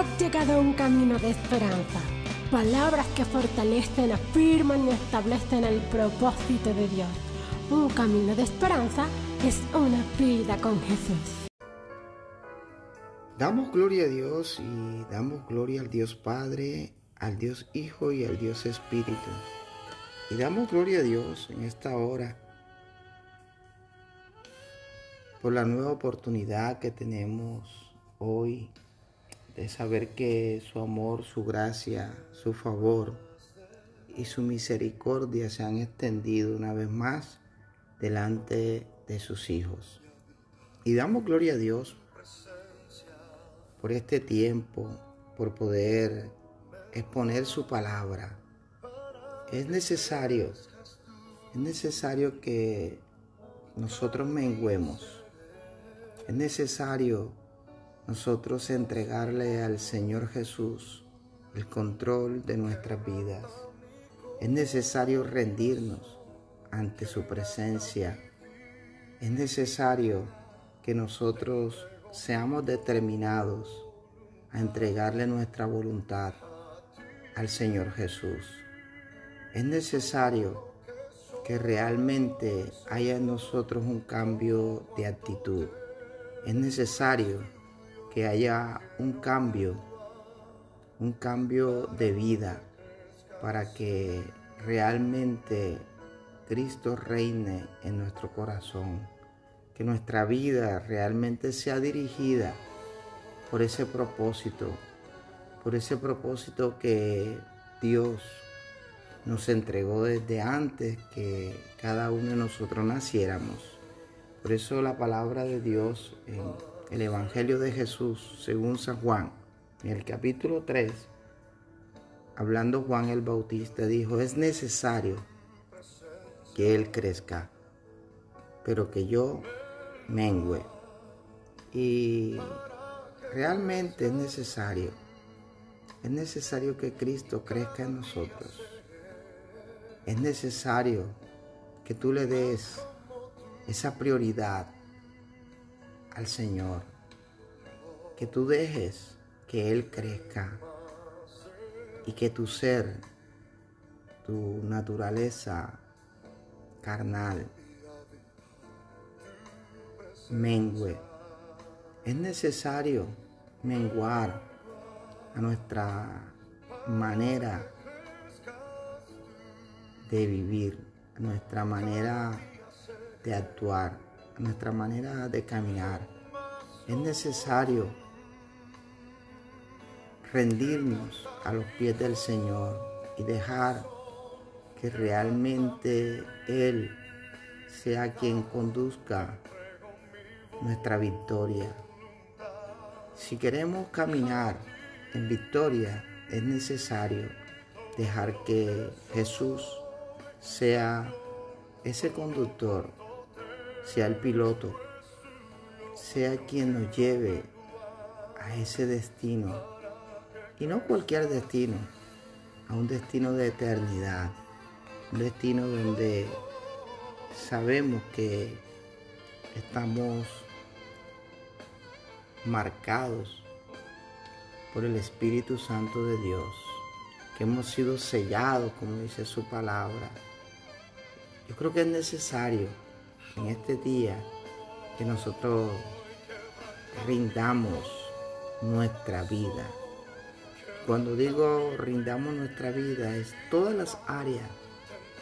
Has llegado a un camino de esperanza. Palabras que fortalecen, afirman y establecen el propósito de Dios. Un camino de esperanza es una vida con Jesús. Damos gloria a Dios y damos gloria al Dios Padre, al Dios Hijo y al Dios Espíritu. Y damos gloria a Dios en esta hora por la nueva oportunidad que tenemos hoy de saber que su amor, su gracia, su favor y su misericordia se han extendido una vez más delante de sus hijos. Y damos gloria a Dios por este tiempo, por poder exponer su palabra. Es necesario, es necesario que nosotros menguemos. Es necesario nosotros entregarle al Señor Jesús el control de nuestras vidas. Es necesario rendirnos ante su presencia. Es necesario que nosotros seamos determinados a entregarle nuestra voluntad al Señor Jesús. Es necesario que realmente haya en nosotros un cambio de actitud. Es necesario que haya un cambio, un cambio de vida para que realmente Cristo reine en nuestro corazón que nuestra vida realmente sea dirigida por ese propósito, por ese propósito que Dios nos entregó desde antes que cada uno de nosotros naciéramos. Por eso la palabra de Dios en el Evangelio de Jesús, según San Juan, en el capítulo 3, hablando Juan el Bautista, dijo, es necesario que Él crezca, pero que yo mengue. Y realmente es necesario, es necesario que Cristo crezca en nosotros. Es necesario que tú le des esa prioridad al Señor. Que tú dejes que Él crezca y que tu ser, tu naturaleza carnal, mengue. Es necesario menguar a nuestra manera de vivir, a nuestra manera de actuar, nuestra manera de caminar. Es necesario rendirnos a los pies del Señor y dejar que realmente Él sea quien conduzca nuestra victoria. Si queremos caminar en victoria, es necesario dejar que Jesús sea ese conductor, sea el piloto, sea quien nos lleve a ese destino. Y no cualquier destino, a un destino de eternidad, un destino donde sabemos que estamos marcados por el Espíritu Santo de Dios, que hemos sido sellados, como dice su palabra. Yo creo que es necesario en este día que nosotros rindamos nuestra vida. Cuando digo rindamos nuestra vida es todas las áreas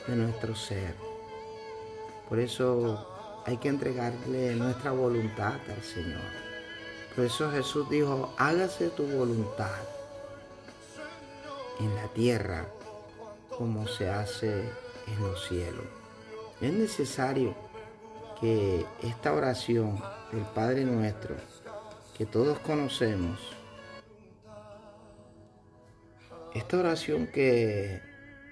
de nuestro ser. Por eso hay que entregarle nuestra voluntad al Señor. Por eso Jesús dijo, hágase tu voluntad en la tierra como se hace en los cielos. Es necesario que esta oración del Padre nuestro, que todos conocemos, esta oración que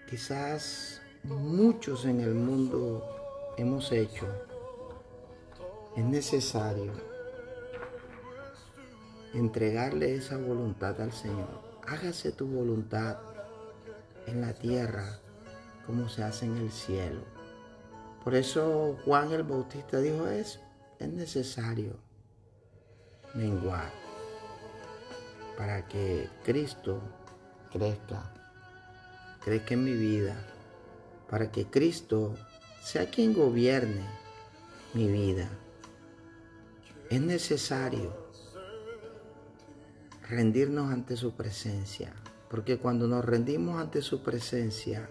quizás muchos en el mundo hemos hecho, es necesario entregarle esa voluntad al Señor. Hágase tu voluntad en la tierra como se hace en el cielo. Por eso Juan el Bautista dijo, es, es necesario menguar. para que Cristo crezca, crezca en mi vida, para que Cristo sea quien gobierne mi vida. Es necesario rendirnos ante su presencia, porque cuando nos rendimos ante su presencia,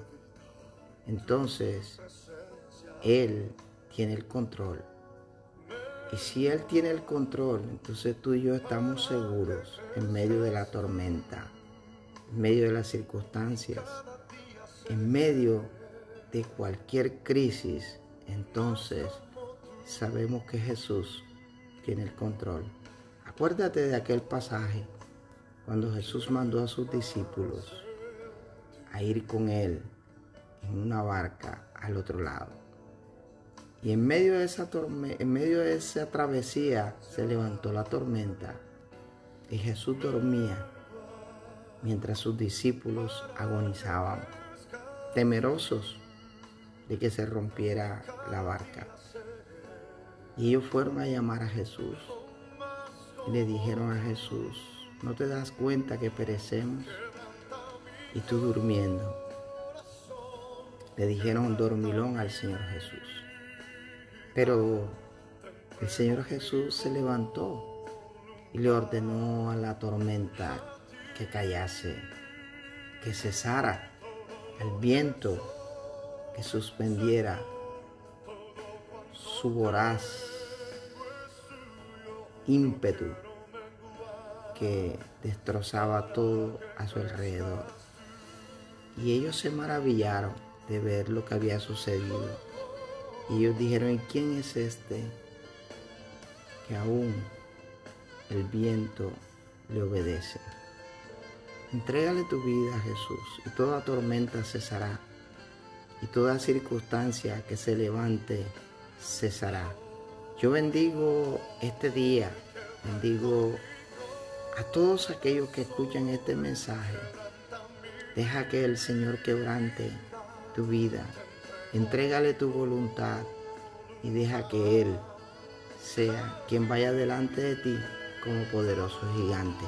entonces Él tiene el control. Y si Él tiene el control, entonces tú y yo estamos seguros en medio de la tormenta, en medio de las circunstancias, en medio de cualquier crisis, entonces sabemos que Jesús tiene el control. Acuérdate de aquel pasaje cuando Jesús mandó a sus discípulos a ir con Él en una barca al otro lado. Y en medio de esa, en medio de esa travesía se levantó la tormenta y Jesús dormía mientras sus discípulos agonizaban, temerosos de que se rompiera la barca. Y ellos fueron a llamar a Jesús y le dijeron a Jesús, ¿no te das cuenta que perecemos? Y tú durmiendo. Le dijeron dormilón al Señor Jesús. Pero el Señor Jesús se levantó y le ordenó a la tormenta que callase, que cesara el viento, que suspendiera su voraz ímpetu que destrozaba todo a su alrededor. Y ellos se maravillaron de ver lo que había sucedido. Y ellos dijeron, ¿y quién es este que aún el viento le obedece? Entrégale tu vida a Jesús y toda tormenta cesará y toda circunstancia que se levante cesará. Yo bendigo este día, bendigo a todos aquellos que escuchan este mensaje. Deja que el Señor quebrante tu vida. Entrégale tu voluntad y deja que Él sea quien vaya delante de ti como poderoso gigante.